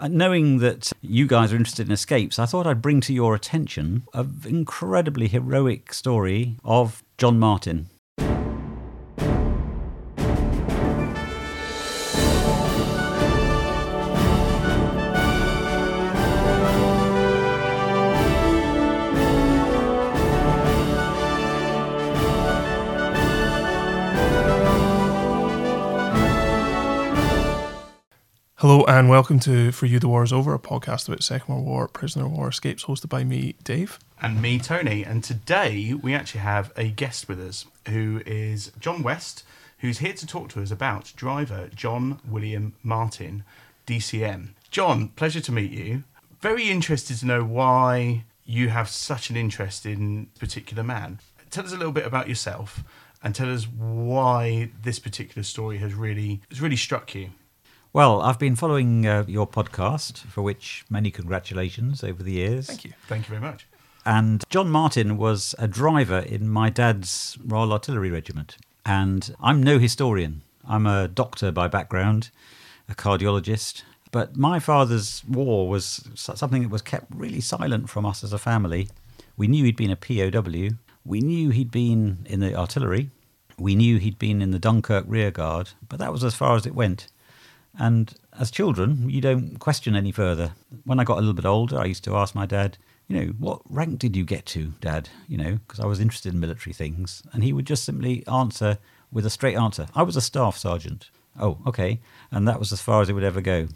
uh, knowing that you guys are interested in escapes, I thought I'd bring to your attention an incredibly heroic story of John Martin. And welcome to For You the War is Over, a podcast about Second World War prisoner war escapes, hosted by me, Dave. and me, Tony. And today we actually have a guest with us who is John West, who's here to talk to us about driver John William Martin, DCM. John, pleasure to meet you. Very interested to know why you have such an interest in particular man. Tell us a little bit about yourself and tell us why this particular story has really has really struck you. Well, I've been following uh, your podcast, for which many congratulations over the years. Thank you. Thank you very much. And John Martin was a driver in my dad's Royal Artillery Regiment. And I'm no historian. I'm a doctor by background, a cardiologist. But my father's war was something that was kept really silent from us as a family. We knew he'd been a POW. We knew he'd been in the artillery. We knew he'd been in the Dunkirk rearguard. But that was as far as it went. And as children, you don't question any further. When I got a little bit older, I used to ask my dad, you know, what rank did you get to, Dad? You know, because I was interested in military things. And he would just simply answer with a straight answer I was a staff sergeant. Oh, okay. And that was as far as it would ever go.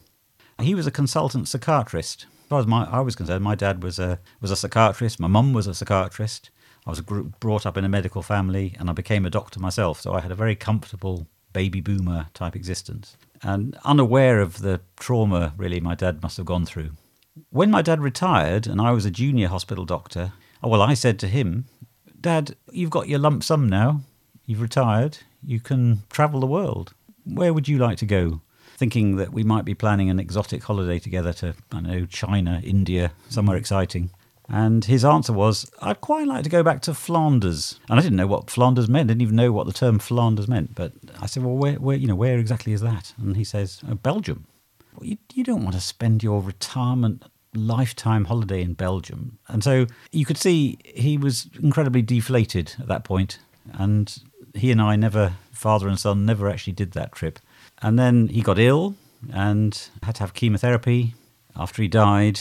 He was a consultant psychiatrist. As far as my, I was concerned, my dad was a, was a psychiatrist, my mum was a psychiatrist. I was brought up in a medical family and I became a doctor myself. So I had a very comfortable baby boomer type existence and unaware of the trauma really my dad must have gone through. When my dad retired and I was a junior hospital doctor, oh, well, I said to him, Dad, you've got your lump sum now. You've retired. You can travel the world. Where would you like to go? Thinking that we might be planning an exotic holiday together to, I know, China, India, somewhere exciting. And his answer was, I'd quite like to go back to Flanders. And I didn't know what Flanders meant, didn't even know what the term Flanders meant. But I said, well, where, where you know, where exactly is that? And he says, oh, Belgium. Well, you, you don't want to spend your retirement lifetime holiday in Belgium. And so you could see he was incredibly deflated at that point. And he and I never, father and son, never actually did that trip. And then he got ill and had to have chemotherapy. After he died,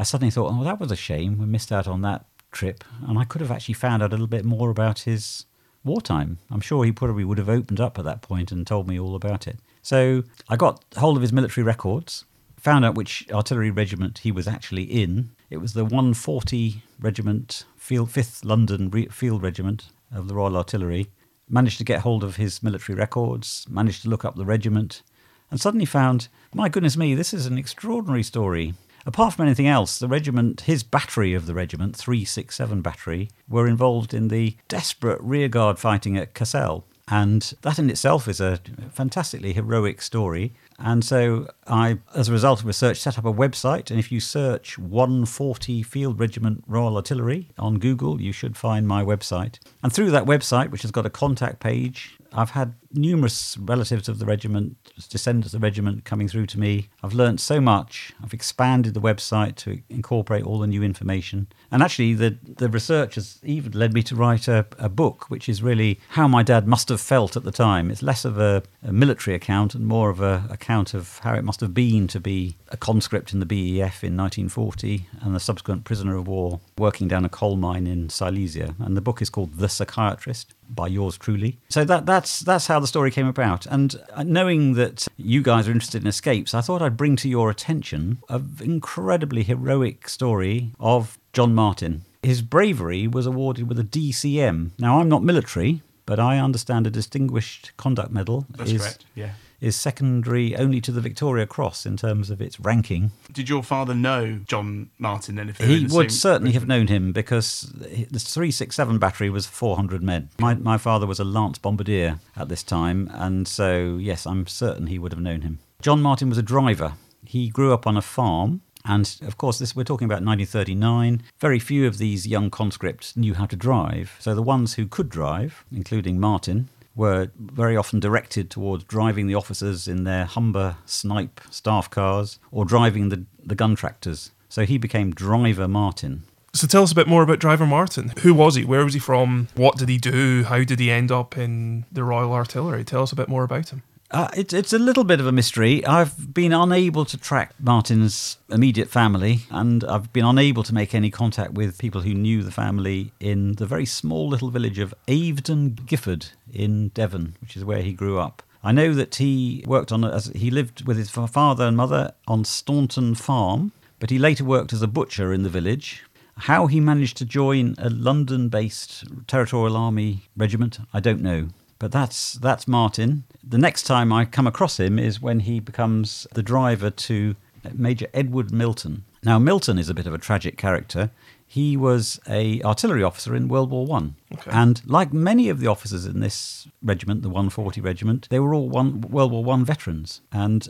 I suddenly thought, oh, that was a shame. We missed out on that trip. And I could have actually found out a little bit more about his wartime. I'm sure he probably would have opened up at that point and told me all about it. So I got hold of his military records, found out which artillery regiment he was actually in. It was the 140 Regiment, Field, 5th London Re- Field Regiment of the Royal Artillery. Managed to get hold of his military records, managed to look up the regiment, and suddenly found, my goodness me, this is an extraordinary story. Apart from anything else, the regiment, his battery of the regiment, 367 Battery, were involved in the desperate rearguard fighting at Cassel. And that in itself is a fantastically heroic story. And so I, as a result of research, set up a website. And if you search 140 Field Regiment Royal Artillery on Google, you should find my website. And through that website, which has got a contact page, I've had numerous relatives of the regiment, descendants of the regiment coming through to me. I've learnt so much. I've expanded the website to incorporate all the new information. And actually, the, the research has even led me to write a, a book, which is really how my dad must have felt at the time. It's less of a, a military account and more of a account of how it must have been to be a conscript in the BEF in 1940 and the subsequent prisoner of war working down a coal mine in Silesia. And the book is called The Psychiatrist by yours truly. So that that's that's how the story came about. And knowing that you guys are interested in escapes, I thought I'd bring to your attention an incredibly heroic story of John Martin. His bravery was awarded with a DCM. Now I'm not military, but I understand a Distinguished Conduct Medal That's is correct. Yeah. Is secondary only to the Victoria Cross in terms of its ranking. Did your father know John Martin then? If He the would same certainly have known him because the 367 battery was 400 men. My, my father was a Lance Bombardier at this time, and so, yes, I'm certain he would have known him. John Martin was a driver. He grew up on a farm. And of course, this we're talking about 1939. Very few of these young conscripts knew how to drive. So the ones who could drive, including Martin, were very often directed towards driving the officers in their Humber Snipe staff cars or driving the, the gun tractors. So he became Driver Martin. So tell us a bit more about Driver Martin. Who was he? Where was he from? What did he do? How did he end up in the Royal Artillery? Tell us a bit more about him. Uh, it's it's a little bit of a mystery. I've been unable to track Martin's immediate family, and I've been unable to make any contact with people who knew the family in the very small little village of Aveton Gifford in Devon, which is where he grew up. I know that he worked on as he lived with his father and mother on Staunton Farm, but he later worked as a butcher in the village. How he managed to join a London-based Territorial Army regiment, I don't know. But that's that's Martin. The next time I come across him is when he becomes the driver to Major Edward Milton. Now Milton is a bit of a tragic character. He was a artillery officer in World War One, Okay. and like many of the officers in this regiment, the 140 regiment, they were all one World War One veterans. And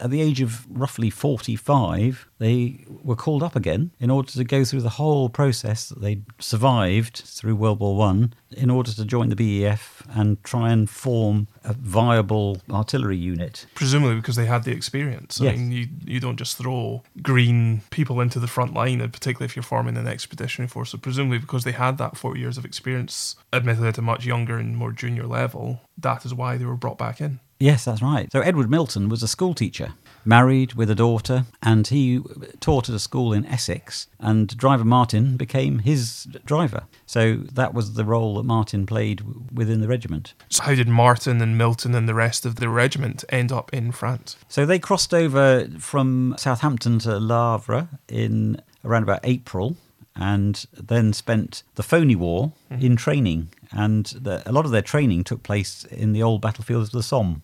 at the age of roughly 45, they were called up again in order to go through the whole process that they survived through World War One in order to join the BEF and try and form a viable artillery unit. Presumably because they had the experience. I Yes. mean, you, you don't just throw green people into the front line, and particularly if you're forming an expeditionary force. So presumably because they had that four years of experience, admittedly at a much younger and more junior level, that is why they were brought back in. Yes, that's right. So Edward Milton was a schoolteacher, married with a daughter, and he taught at a school in Essex. And driver Martin became his driver. So that was the role that Martin played within the regiment. So how did Martin and Milton and the rest of the regiment end up in France? So they crossed over from Southampton to Le Havre in around about April and then spent the Phoney War mm-hmm. in training. And the, a lot of their training took place in the old battlefields of the Somme.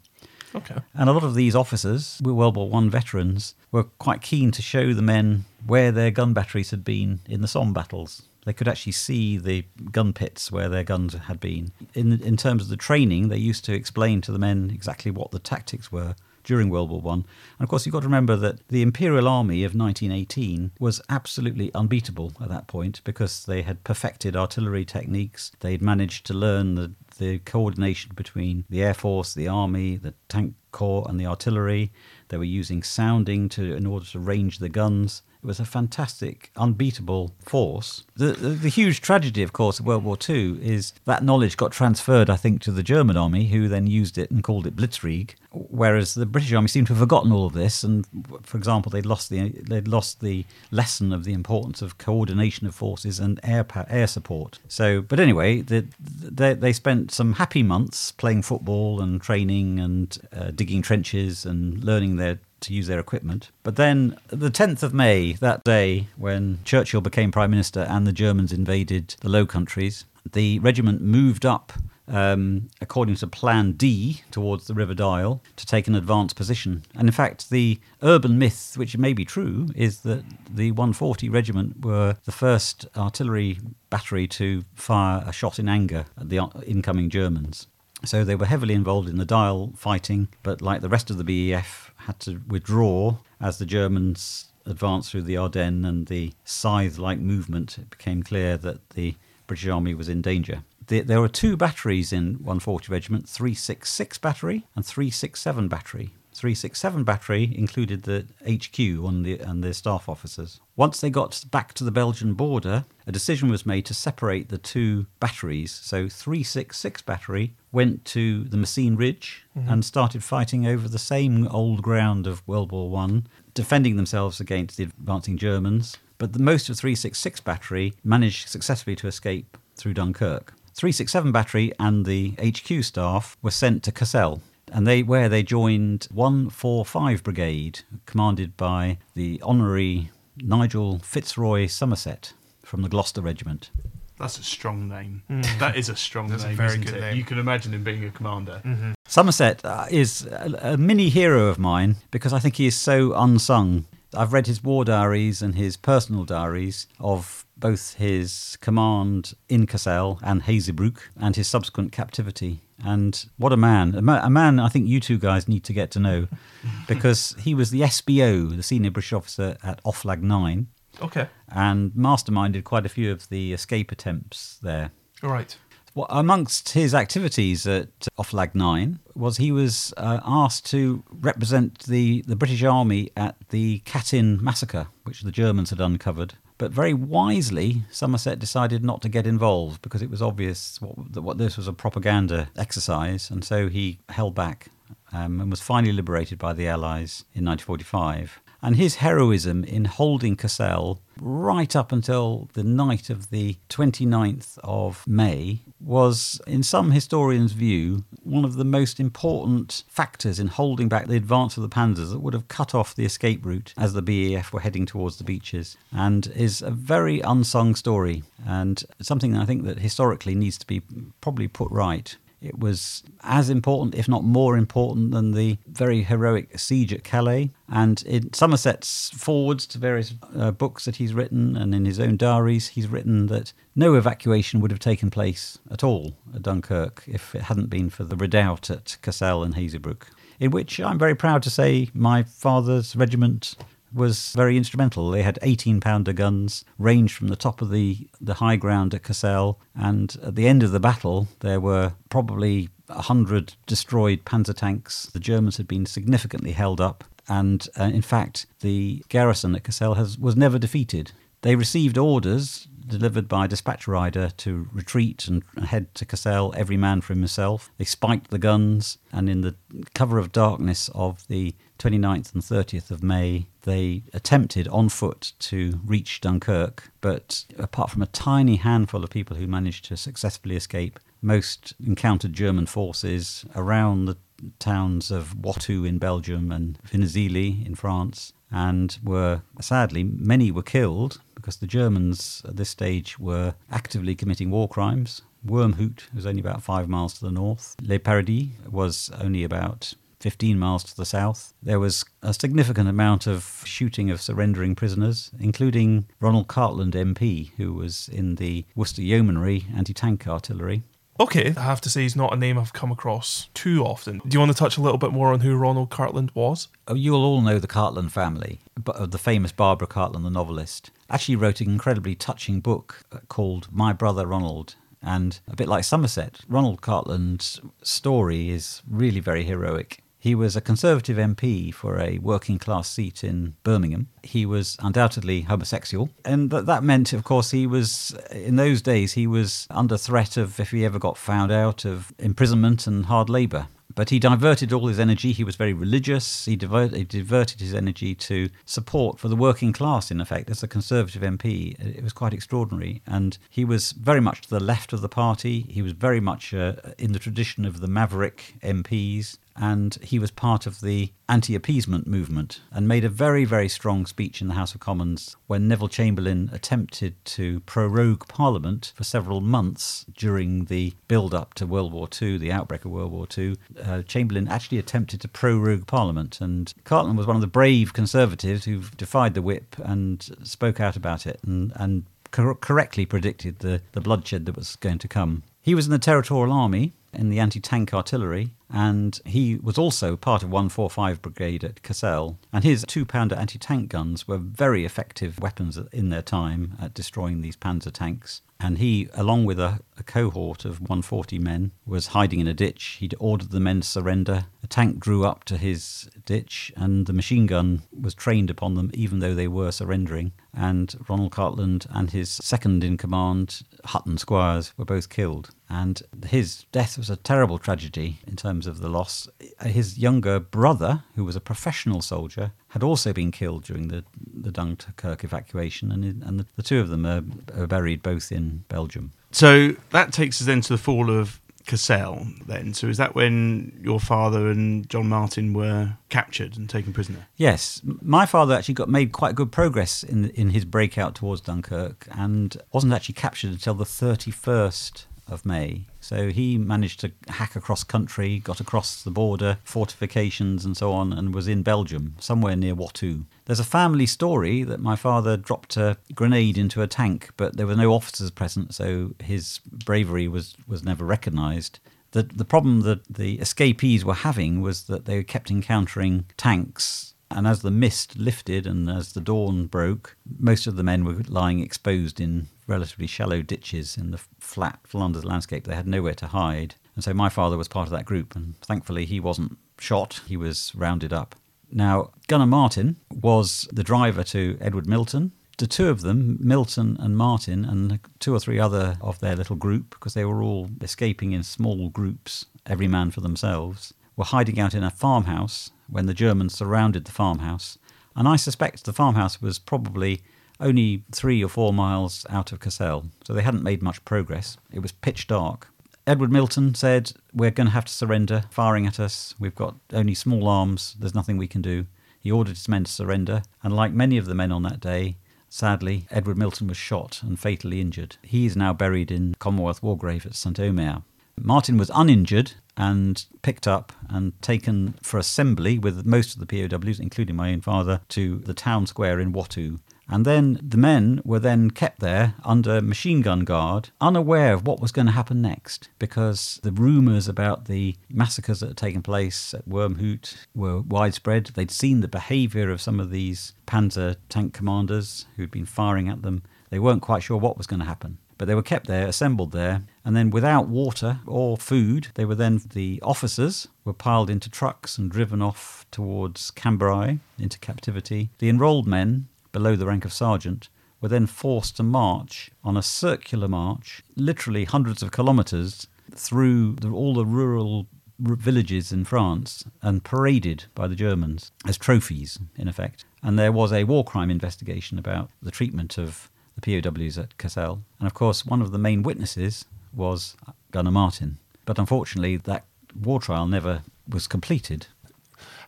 Okay. And a lot of these officers, were World War One veterans, were quite keen to show the men where their gun batteries had been in the Somme battles. They could actually see the gun pits where their guns had been. In in terms of the training, they used to explain to the men exactly what the tactics were during World War One. And of course, you've got to remember that the Imperial Army of 1918 was absolutely unbeatable at that point because they had perfected artillery techniques. They'd managed to learn the the coordination between the Air Force, the Army, the Tank Corps, and the artillery. They were using sounding to in order to range the guns. Was a fantastic, unbeatable force. The, the, the huge tragedy, of course, of World War II is that knowledge got transferred, I think, to the German army, who then used it and called it Blitzkrieg. Whereas the British army seemed to have forgotten all of this, and for example, they'd lost the they'd lost the lesson of the importance of coordination of forces and air pa- air support. So, but anyway, the, they they spent some happy months playing football and training and uh, digging trenches and learning their to use their equipment. But then, the 10th of May, that day when Churchill became Prime Minister and the Germans invaded the Low Countries, the regiment moved up. Um, according to Plan D, towards the River Dyle to take an advanced position. And in fact, the urban myth, which may be true, is that the 140 Regiment were the first artillery battery to fire a shot in anger at the incoming Germans. So they were heavily involved in the Dyle fighting, but like the rest of the BEF, had to withdraw as the Germans advanced through the Ardennes and the scythe-like movement. It became clear that the British Army was in danger. The, there were two batteries in 140 Regiment: 366 battery and 367 battery. 367 battery included the HQ and the, and the staff officers. Once they got back to the Belgian border, a decision was made to separate the two batteries. So 366 battery went to the Messines Ridge mm-hmm. and started fighting over the same old ground of World War One, defending themselves against the advancing Germans. But the most of 366 battery managed successfully to escape through Dunkirk. 367 battery and the HQ staff were sent to Cassel, and they where they joined 145 Brigade, commanded by the honorary Nigel Fitzroy Somerset from the Gloucester Regiment. That's a strong name. That is a strong That's a name. very isn't good it? name. You can imagine him being a commander. Somerset uh, is a, a mini hero of mine because I think he is so unsung. I've read his war diaries and his personal diaries of both his command in Cassel and Hazebrouck and his subsequent captivity. And what a man. A, ma- a man I think you two guys need to get to know because he was the SBO, the senior British officer at Oflag 9, Okay. and masterminded quite a few of the escape attempts there. All right. Well, amongst his activities at Oflag 9 was he was uh, asked to represent the, the British Army at the Katyn massacre, which the Germans had uncovered. But very wisely, Somerset decided not to get involved because it was obvious what, that what this was a propaganda exercise, and so he held back um, and was finally liberated by the Allies in 1945. And his heroism in holding Cassel right up until the night of the 29th of May was, in some historians' view, one of the most important factors in holding back the advance of the panzers that would have cut off the escape route as the BEF were heading towards the beaches, and is a very unsung story and something I think that historically needs to be probably put right. It was as important, if not more important, than the very heroic siege at Calais. And in Somerset's forwards to various uh, books that he's written and in his own diaries, he's written that no evacuation would have taken place at all at Dunkirk if it hadn't been for the redoubt at Cassel and Hazebrouck, in which I'm very proud to say my father's regiment was very instrumental. They had 18 pounder guns, ranged from the top of the, the high ground at Cassel, and at the end of the battle, there were probably 100 destroyed panzer tanks. The Germans had been significantly held up, and uh, in fact, the garrison at Cassel has, was never defeated. They received orders delivered by a dispatch rider to retreat and head to Cassel, every man for himself. They spiked the guns, and in the cover of darkness of the 29th and 30th of May, they attempted on foot to reach Dunkirk, but apart from a tiny handful of people who managed to successfully escape, most encountered German forces around the towns of Watou in Belgium and Winnezeele in France, and were sadly many were killed because the Germans at this stage were actively committing war crimes. Wormhout was only about five miles to the north. Le Paradis was only about 15 miles to the south. There was a significant amount of shooting of surrendering prisoners, including Ronald Cartland MP, who was in the Worcester Yeomanry anti tank artillery. Okay, I have to say he's not a name I've come across too often. Do you want to touch a little bit more on who Ronald Cartland was? Oh, you'll all know the Cartland family, but the famous Barbara Cartland, the novelist, actually wrote an incredibly touching book uh, called My Brother Ronald. And a bit like Somerset, Ronald Cartland's story is really very heroic. He was a Conservative MP for a working class seat in Birmingham. He was undoubtedly homosexual. And that, that meant, of course, he was, in those days, he was under threat of, if he ever got found out, of imprisonment and hard labour. But he diverted all his energy. He was very religious. He, he, diverted his energy to support for the working class, in effect, as a Conservative MP. It was quite extraordinary. And he was very much to the left of the party. He was very much uh, in the tradition of the maverick MPs and he was part of the anti appeasement movement and made a very, very strong speech in the House of Commons when Neville Chamberlain attempted to prorogue Parliament for several months during the build up to World War II, the outbreak of World War II. Uh, Chamberlain actually attempted to prorogue Parliament, and Cartland was one of the brave Conservatives who defied the whip and spoke out about it and, and cor- correctly predicted the, the bloodshed that was going to come. He was in the Territorial Army in the anti tank artillery, and he was also part of 145 Brigade at Cassel. And his two pounder anti tank guns were very effective weapons in their time at destroying these panzer tanks. And he, along with a, a, cohort of 140 men, was hiding in a ditch. He'd ordered the men to surrender. A tank drew up to his ditch, and the machine gun was trained upon them, even though they were surrendering. And Ronald Cartland and his second in command, Hutton Squires, were both killed. And his death was a terrible tragedy in terms of the loss. His younger brother, who was a professional soldier, had also been killed during the, the Dunkirk evacuation, and, and the, the two of them are, are buried both in Belgium. So that takes us then to the fall of Cassel then. So is that when your father and John Martin were captured and taken prisoner? Yes, my father actually got made quite good progress in in his breakout towards Dunkirk and wasn't actually captured until the 31st of May. So he managed to hack across country, got across the border, fortifications and so on, and was in Belgium, somewhere near Watou. There's a family story that my father dropped a grenade into a tank, but there were no officers present, so his bravery was, was never recognised. The, the problem that the escapees were having was that they kept encountering tanks And as the mist lifted and as the dawn broke, most of the men were lying exposed in relatively shallow ditches in the flat Flanders landscape. They had nowhere to hide. And so my father was part of that group, and thankfully he wasn't shot, he was rounded up. Now, Gunner Martin was the driver to Edward Milton. The two of them, Milton and Martin, and two or three other of their little group, because they were all escaping in small groups, every man for themselves, were hiding out in a farmhouse when the Germans surrounded the farmhouse. And I suspect the farmhouse was probably only three or four miles out of Cassel, so they hadn't made much progress. It was pitch dark. Edward Milton said, We're going to have to surrender, firing at us. We've got only small arms. There's nothing we can do. He ordered his men to surrender, and like many of the men on that day, sadly, Edward Milton was shot and fatally injured. He is now buried in Commonwealth War Grave at St Omer. Martin was uninjured and picked up and taken for assembly with most of the POWs, including my own father, to the town square in Watou. And then the men were then kept there under machine gun guard, unaware of what was going to happen next, because the rumours about the massacres that had taken place at Wormhout were widespread. They'd seen the behaviour of some of these panzer tank commanders who'd been firing at them. They weren't quite sure what was going to happen but they were kept there, assembled there, and then without water or food, they were then the officers were piled into trucks and driven off towards Cambrai into captivity. The enrolled men, below the rank of sergeant, were then forced to march on a circular march, literally hundreds of kilometres through the, all the rural r- villages in France and paraded by the Germans as trophies, in effect. And there was a war crime investigation about the treatment of the POWs at Cassel. And of course, one of the main witnesses was Gunner Martin. But unfortunately, that war trial never was completed.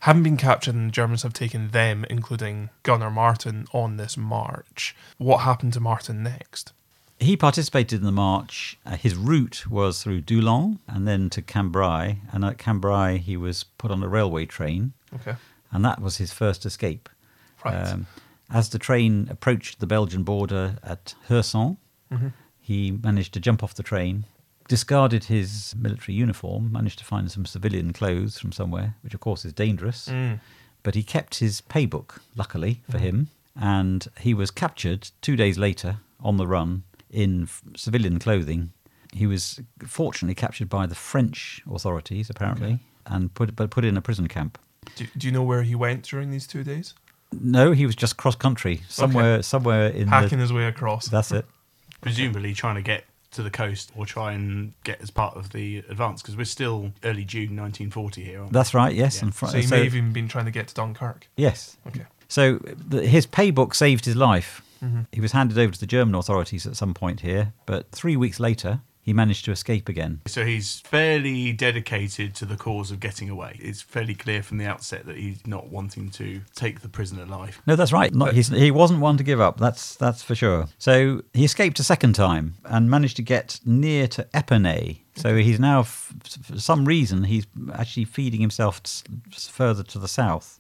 Having been captured and the Germans have taken them, including Gunner Martin, on this march, what happened to Martin next? He participated in the march. Uh, his route was through Doullens and then to Cambrai. And at Cambrai, he was put on a railway train. Okay. And that was his first escape. Right. Um, as the train approached the Belgian border at Hirson, Mm-hmm. he managed to jump off the train, discarded his military uniform, managed to find some civilian clothes from somewhere, which of course is dangerous. Mm. But he kept his pay book, luckily for him, and he was captured two days later on the run in f- civilian clothing. He was fortunately captured by the French authorities, apparently, Okay. and put but put in a prison camp. Do, do you know where he went during these two days? No, he was just cross country somewhere. Somewhere in Hacking the. his way across. That's it. Presumably trying to get to the coast or try and get as part of the advance because we're still early June 1940 here. Aren't we? That's right. Yes, Yeah. and fr- so he so- may have even been trying to get to Dunkirk. yes. Okay. So the, his pay book saved his life. Mhm. He was handed over to the German authorities at some point here, but three weeks later, he managed to escape again. So he's fairly dedicated to the cause of getting away. It's fairly clear from the outset that he's not wanting to take the prisoner life. No, that's right. Not, he wasn't one to give up. That's that's for sure. So he escaped a second time and managed to get near to Epernay. So he's now, f- for some reason, he's actually feeding himself further to the south.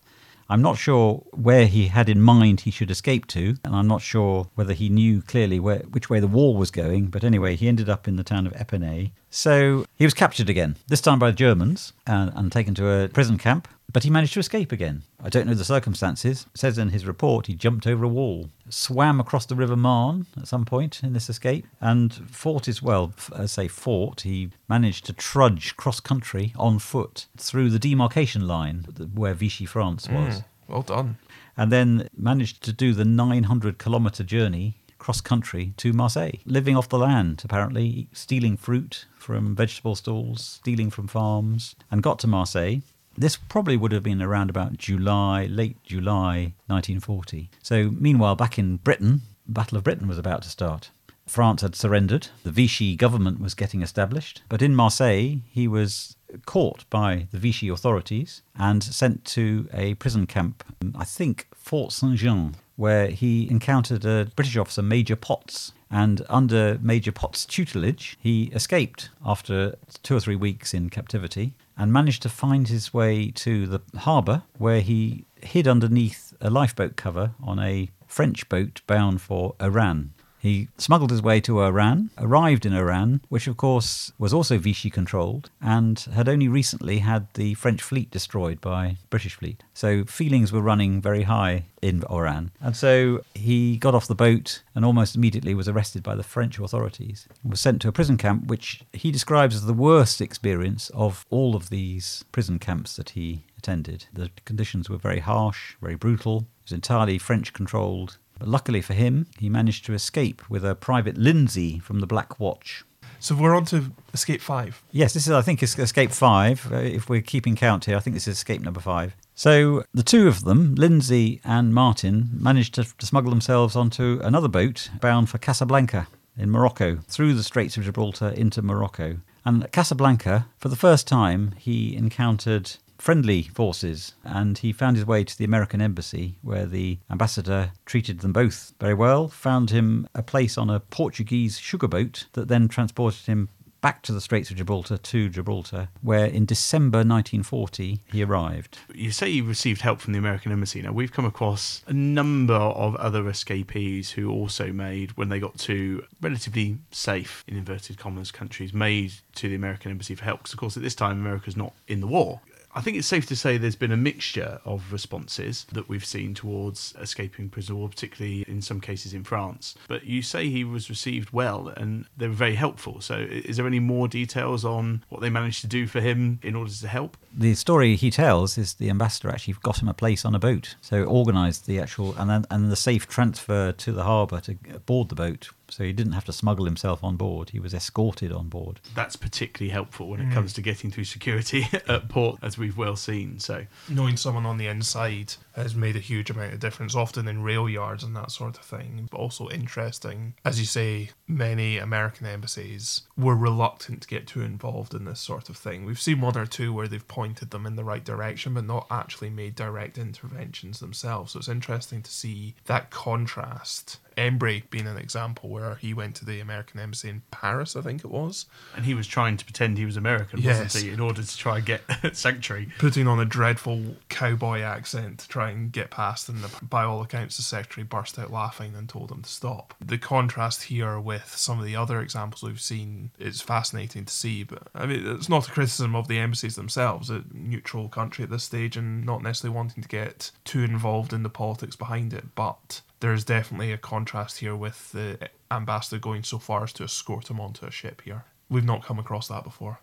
I'm not sure where he had in mind he should escape to, and I'm not sure whether he knew clearly where, which way the war was going. But anyway, he ended up in the town of Epernay. So he was captured again, this time by the Germans, and, and taken to a prison camp. But he managed to escape again. I don't know the circumstances. It says in his report he jumped over a wall, swam across the River Marne at some point in this escape, and fought as well. I say fought. He managed to trudge cross country on foot through the demarcation line where Vichy France was Mm, well done. and then managed to do the 900 kilometre journey cross country to Marseille, living off the land, apparently, stealing fruit from vegetable stalls, stealing from farms, and got to Marseille. This probably would have been around about July, late July 1940. So, meanwhile, back in Britain, Battle of Britain was about to start. France had surrendered. The Vichy government was getting established. But in Marseille, he was caught by the Vichy authorities and sent to a prison camp, I think Fort Saint Jean, where he encountered a British officer, Major Potts. And under Major Potts' tutelage, he escaped after two or three weeks in captivity and managed to find his way to the harbour where he hid underneath a lifeboat cover on a French boat bound for Oran. He smuggled his way to Oran, arrived in Oran, which of course was also Vichy controlled, and had only recently had the French fleet destroyed by British fleet. So feelings were running very high in Oran. And so he got off the boat and almost immediately was arrested by the French authorities. Was sent to a prison camp, which he describes as the worst experience of all of these prison camps that he attended. The conditions were very harsh, very brutal. It was entirely French controlled. But luckily for him, he managed to escape with a private Lindsay from the Black Watch. So we're on to Escape 5. Yes, this is, I think, Escape 5. Uh, if we're keeping count here, I think this is Escape number 5. So the two of them, Lindsay and Martin, managed to, to smuggle themselves onto another boat bound for Casablanca in Morocco, through the Straits of Gibraltar into Morocco. And at Casablanca, for the first time, he encountered friendly forces and he found his way to the American embassy where the ambassador treated them both very well, found him a place on a Portuguese sugar boat that then transported him back to the Straits of Gibraltar to Gibraltar, where in December 1940 he arrived. You say you received help from the American embassy. Now, we've come across a number of other escapees who also made, when they got to relatively safe, in inverted commas, countries, made to the American embassy for help. Because, of course, at this time, America's not in the war. I think it's safe to say there's been a mixture of responses that we've seen towards escaping prison war, particularly in some cases in France. But you say he was received well and they were very helpful. So, is there any more details on what they managed to do for him in order to help? The story he tells is the ambassador actually got him a place on a boat, so organised the actual and then and the safe transfer to the harbour to board the boat so he didn't have to smuggle himself on board. He was escorted on board. That's particularly helpful when it mm. comes to getting through security at port, as we've well seen. So, Knowing someone on the inside has made a huge amount of difference, often in rail yards and that sort of thing. But also interesting, as you say, many American embassies were reluctant to get too involved in this sort of thing. We've seen one or two where they've pointed them in the right direction, but not actually made direct interventions themselves. So it's interesting to see that contrast. Embry being an example where he went to the American embassy in Paris, I think it was, and he was trying to pretend he was American, Yes. wasn't he, in order to try and get sanctuary. putting on a dreadful cowboy accent to try and get past, and the, by all accounts, the secretary burst out laughing and told him to stop. The contrast here with some of the other examples we've seen is fascinating to see, but I mean, it's not a criticism of the embassies themselves, a neutral country at this stage, and not necessarily wanting to get too involved in the politics behind it, but there's definitely a contrast here with the ambassador going so far as to escort him onto a ship here. We've not come across that before.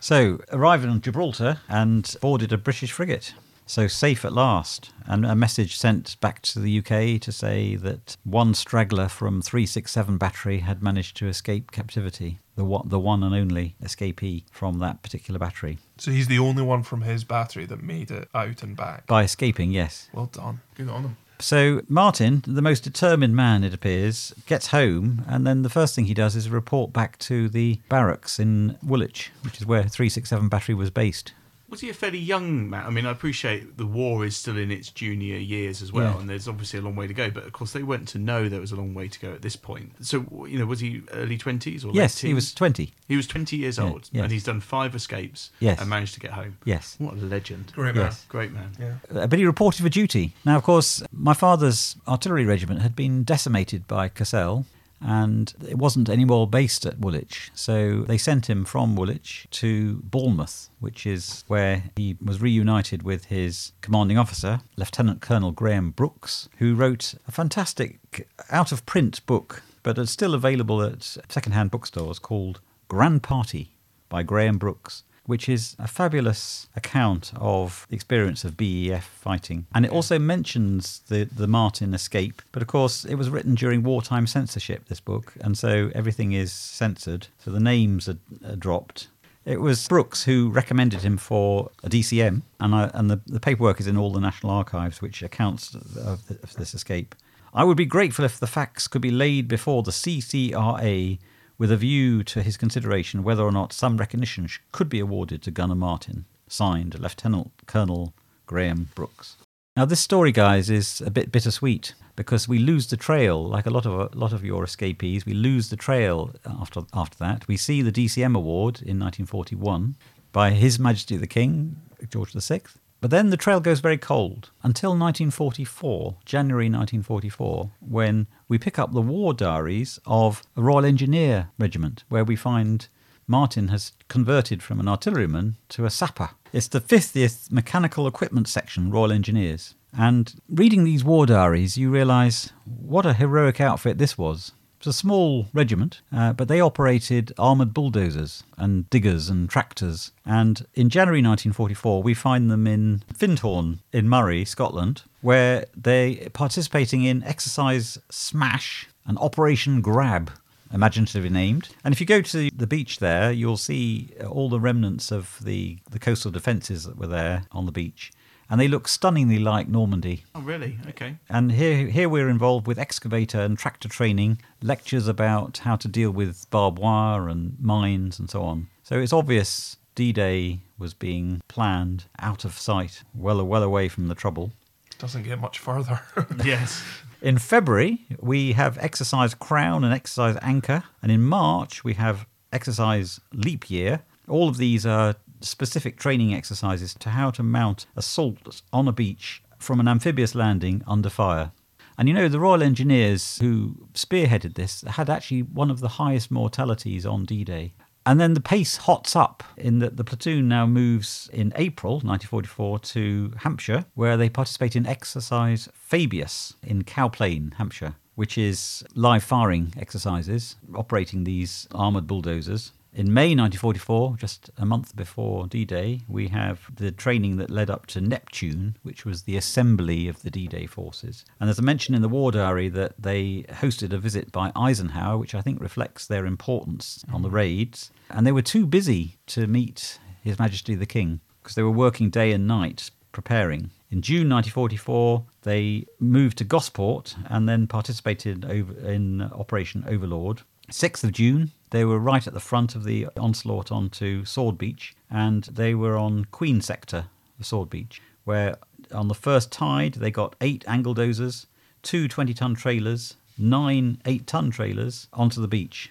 So arrived on Gibraltar and boarded a British frigate. So safe at last, and a message sent back to the UK to say that one straggler from 367 battery had managed to escape captivity, the one, the one and only escapee from that particular battery. So he's the only one from his battery that made it out and back. By escaping, yes. Well done. Good on him. So Martin, the most determined man, it appears, gets home, and then the first thing he does is report back to the barracks in Woolwich, which is where 367 battery was based. Was he a fairly young man? I mean, I appreciate the war is still in its junior years as well, Yeah. and there's obviously a long way to go. But of course, they went to know there was a long way to go at this point. So, you know, was he early twenties or late Yes, he was 20. He was twenty years Yeah, old, yes. and he's done five escapes Yes. and managed to get home. Yes. What a legend! Great Yes. Great man. man. Yeah. Uh, but he reported for duty. Now, of course, my father's artillery regiment had been decimated by Cassel, and it wasn't anymore based at Woolwich. So they sent him from Woolwich to Bournemouth, which is where he was reunited with his commanding officer, Lieutenant Colonel Graham Brooks, who wrote a fantastic out of print book, but it's still available at second-hand bookstores called Grand Party by Graham Brooks which is a fabulous account of the experience of BEF fighting. And it also mentions the, the Martin escape, but of course it was written during wartime censorship, this book, and so everything is censored, so the names are, are dropped. It was Brooks who recommended him for a DCM, and, I, and the, the paperwork is in all the National Archives, which accounts of, the, of this escape. I would be grateful if the facts could be laid before the CCRA with a view to his consideration whether or not some recognition could be awarded to Gunner Martin. Signed, Lieutenant Colonel Graham Brooks. Now, this story, guys, is a bit bittersweet because we lose the trail, like a lot of a lot of your escapees. We lose the trail after after that. We see the DCM award in 1941 by His Majesty the King, George VI. But then the trail goes very cold until 1944, January 1944, when we pick up the war diaries of a Royal Engineer Regiment, where we find Martin has converted from an artilleryman to a sapper. It's the 50th Mechanical Equipment Section, Royal Engineers. And reading these war diaries, you realise what a heroic outfit this was. It's a small regiment, uh, but they operated armoured bulldozers and diggers and tractors. And in January 1944, we find them in Findhorn in Moray, Scotland, where they're participating in Exercise Smash and Operation Grab, imaginatively named. And if you go to the beach there, you'll see all the remnants of the, the coastal defences that were there on the beach. And they look stunningly like Normandy. Oh, really? Okay. And here, here we're involved with excavator and tractor training, lectures about how to deal with barbed wire and mines and so on. So it's obvious D Day was being planned out of sight, well, well away from the trouble. Doesn't get much further. Yes. In February, we have exercise Crown and exercise Anchor. And in March, we have exercise Leap Year. All of these are specific training exercises to how to mount assault on a beach from an amphibious landing under fire. And you know, the Royal Engineers who spearheaded this had actually one of the highest mortalities on D Day. And then the pace hots up in that the platoon now moves in April 1944 to Hampshire, where they participate in exercise Fabius in Cowplain, Hampshire, which is live firing exercises operating these armoured bulldozers. In May 1944, just a month before D Day, we have the training that led up to Neptune, which was the assembly of the D Day forces. And there's a mention in the War Diary that they hosted a visit by Eisenhower, which I think reflects their importance on the mm. raids. And they were too busy to meet His Majesty the King because they were working day and night preparing. In June 1944, they moved to Gosport and then participated over in Operation Overlord. 6th of June, they were right at the front of the onslaught onto Sword Beach, and they were on Queen Sector of Sword Beach, where on the first tide they got eight angle dozers, two 20 ton trailers, nine 8 ton trailers onto the beach.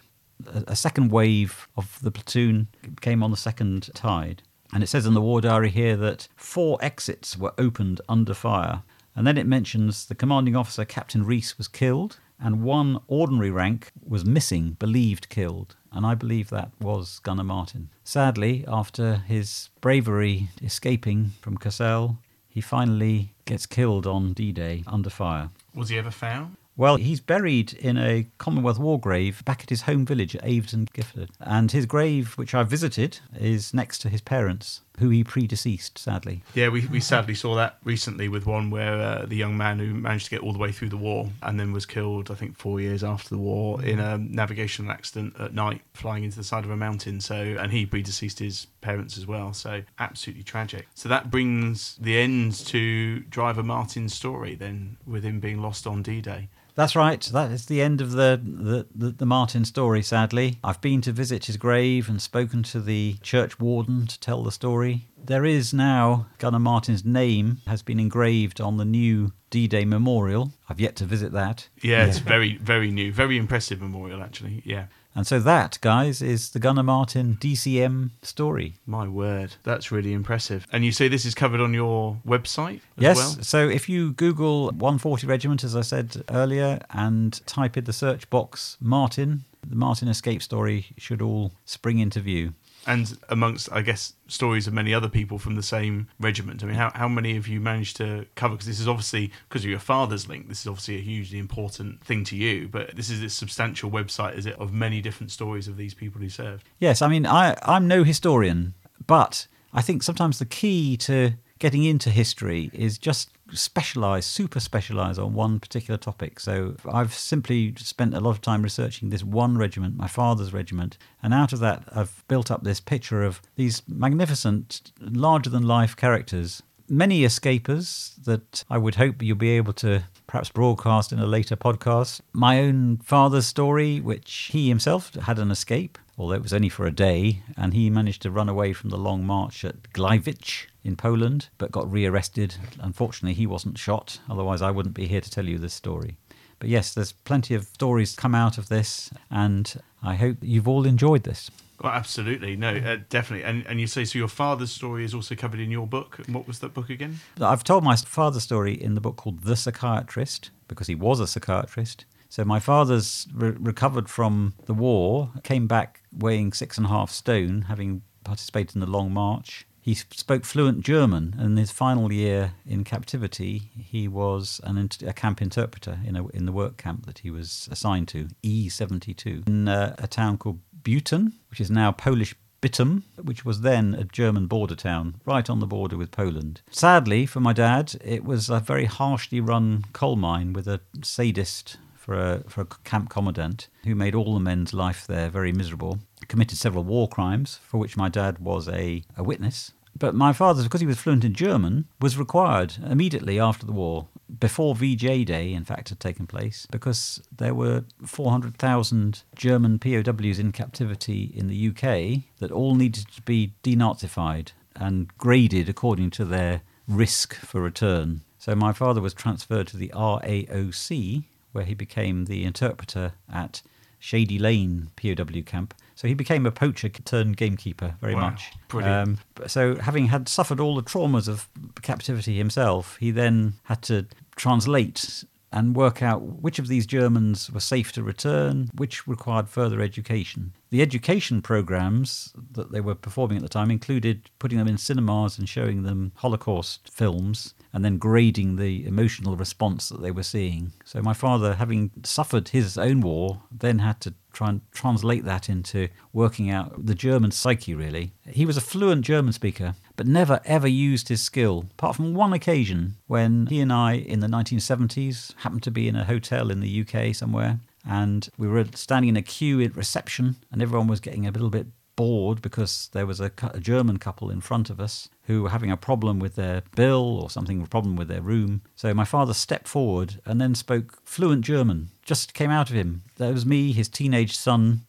A second wave of the platoon came on the second tide. And it says in the war diary here that four exits were opened under fire. And then it mentions the commanding officer, Captain Reese, was killed, and one ordinary rank was missing, believed killed. And I believe that was Gunner Martin. Sadly, after his bravery escaping from Cassel, he finally gets killed on D Day under fire. Was he ever found? Well, he's buried in a Commonwealth war grave back at his home village at Aveton, Gifford. And his grave, which I visited, is next to his parents, who he predeceased, sadly. Yeah, we, we sadly saw that recently with one where uh, the young man who managed to get all the way through the war and then was killed, I think, four years after the war in a navigational accident at night, flying into the side of a mountain. So, and he predeceased his parents as well. So, absolutely tragic. So that brings the end to Driver Martin's story, then, with him being lost on D-Day. That's right. That is the end of the, the, the, the, Martin story, sadly. I've been to visit his grave and spoken to the church warden to tell the story. There is now, Gunner Martin's name has been engraved on the new D Day memorial. I've yet to visit that. Yeah, it's very, very new. Very impressive memorial, actually. Yeah. And so that, guys, is the Gunner Martin DCM story. My word, that's really impressive. And you say this is covered on your website as yes. well? So if you Google 140 Regiment, as I said earlier, and type in the search box Martin, the Martin escape story should all spring into view. And amongst, I guess, stories of many other people from the same regiment. I mean, how, how many have you managed to cover? Because this is obviously, because of your father's link, this is obviously a hugely important thing to you. But this is a substantial website, is it, of many different stories of these people who served? Yes, I mean, I, I'm no historian, but I think sometimes the key to getting into history is just specialize, super specialize on one particular topic. So I've simply spent a lot of time researching this one regiment, my father's regiment, and out of that I've built up this picture of these magnificent, larger than life characters. Many escapers that I would hope you'll be able to perhaps broadcast in a later podcast. My own father's story, which he himself had an escape, although it was only for a day, and he managed to run away from the long march at Gliwice in Poland, but got rearrested. Unfortunately, he wasn't shot, otherwise, I wouldn't be here to tell you this story. But yes, there's plenty of stories come out of this, and I hope you've all enjoyed this. Well, absolutely. No, uh, definitely. And and you say so your father's story is also covered in your book. What was that book again? I've told my father's story in the book called The Psychiatrist because he was a psychiatrist. So my father's re- recovered from the war, came back weighing six and a half stone, having participated in the Long March. He spoke fluent German, and in his final year in captivity, he was an a camp interpreter in, a, in the work camp that he was assigned to, E72, in uh, a town called Beuthen, which is now Polish Bytom, which was then a German border town, right on the border with Poland. Sadly for my dad, it was a very harshly run coal mine with a sadist for a, for a camp commandant who made all the men's life there very miserable. Committed several war crimes for which my dad was a, a witness. But my father, because he was fluent in German, was required immediately after the war, before VJ Day, in fact, had taken place, because there were 400,000 German POWs in captivity in the UK that all needed to be denazified and graded according to their risk for return. So my father was transferred to the RAOC, where he became the interpreter at Shady Lane POW camp. So he became a poacher turned gamekeeper very Wow, much. brilliant. Um, so having had suffered all the traumas of captivity himself, he then had to translate and work out which of these Germans were safe to return, which required further education. The education programs that they were performing at the time included putting them in cinemas and showing them Holocaust films and then grading the emotional response that they were seeing. So my father, having suffered his own war, then had to try and translate that into working out the German psyche, really. He was a fluent German speaker, but never ever used his skill, apart from one occasion when he and I, in the 1970s, happened to be in a hotel in the UK somewhere. And we were standing in a queue at reception, and everyone was getting a little bit bored because there was a, a German couple in front of us who were having a problem with their bill or something, a problem with their room. So my father stepped forward and then spoke fluent German, just came out of him. There was me, his teenage son,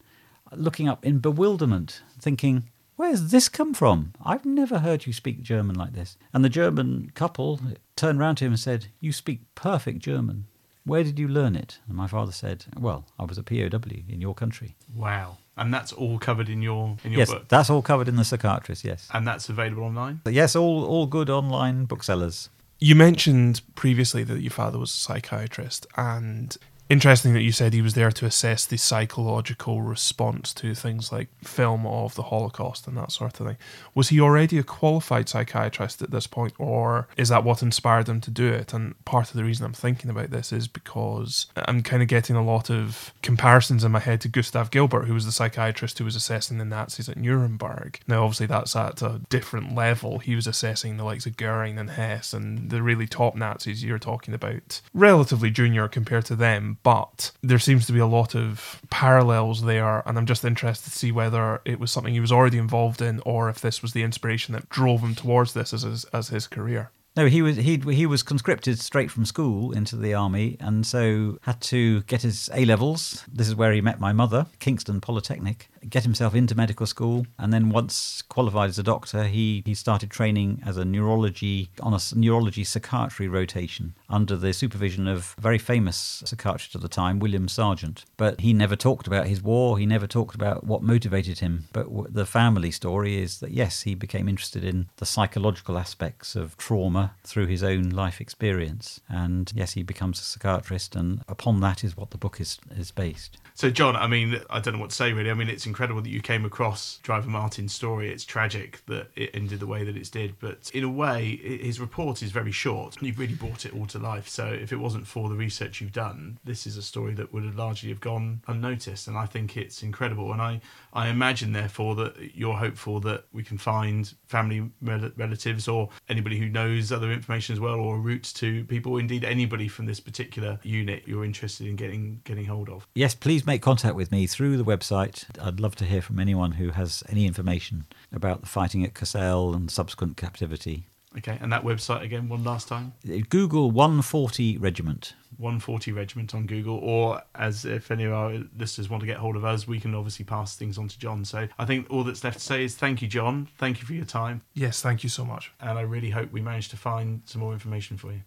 looking up in bewilderment, thinking, Where's this come from? I've never heard you speak German like this. And the German couple turned round to him and said, You speak perfect German. Where did you learn it? And my father said, Well, I was a POW in your country. Wow. And that's all covered in your in your yes, book. that's all covered in the psychiatrist, yes. And that's available online. But yes, all, all good online booksellers. You mentioned previously that your father was a psychiatrist, and interesting that you said he was there to assess the psychological response to things like film of the Holocaust and that sort of thing. Was he already a qualified psychiatrist at this point, or is that what inspired him to do it? And part of the reason I'm thinking about this is because I'm kind of getting a lot of comparisons in my head to Gustav Gilbert, who was the psychiatrist who was assessing the Nazis at Nuremberg. Now, obviously, that's at a different level. He was assessing the likes of Goering and Hess and the really top Nazis you're talking about, relatively junior compared to them, but there seems to be a lot of parallels there. And I'm just interested to see whether it was something he was already involved in or if this was the inspiration that drove him towards this as his, as his career. No, he was he he was conscripted straight from school into the army, and so had to get his A levels. This is where he met my mother, Kingston Polytechnic. Get himself into medical school, and then once qualified as a doctor, he he started training as a neurology on a neurology psychiatry rotation under the supervision of a very famous psychiatrist at the time, William Sargant. But he never talked about his war. He never talked about what motivated him. But w- the family story is that yes, he became interested in the psychological aspects of trauma through his own life experience. And yes, he becomes a psychiatrist, and upon that is what the book is, is based. So, John, I mean, I don't know what to say really. I mean, it's incredible that you came across Driver Martin's story. It's tragic that it ended the way that it's did, but in a way, his report is very short. You've really brought it all to life. So, if it wasn't for the research you've done, this is a story that would have largely have gone unnoticed. And I think it's incredible. And I, I imagine, therefore, that you're hopeful that we can find family rel- relatives or anybody who knows other information as well, or routes to people, indeed anybody from this particular unit you're interested in getting getting hold of. Yes, please make contact with me through the website. I'd love to hear from anyone who has any information about the fighting at Cassel and subsequent captivity. Okay, and that website again, one last time. Google 140 Regiment. 140 Regiment on Google, or as if any of our listeners want to get hold of us, we can obviously pass things on to John. So I think all that's left to say is thank you, John. Thank you for your time, Yes, thank you so much. and I really hope we managed to find some more information for you.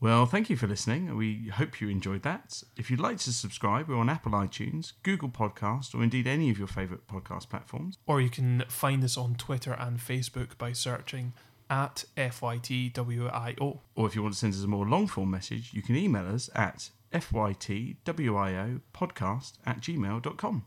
Well, thank you for listening. We hope you enjoyed that. If you'd like to subscribe, we're on Apple iTunes, Google Podcast, or indeed any of your favourite podcast platforms. Or you can find us on Twitter and Facebook by searching at FYTWIO. Or if you want to send us a more long form message, you can email us at fytwiopodcast at gmail.com.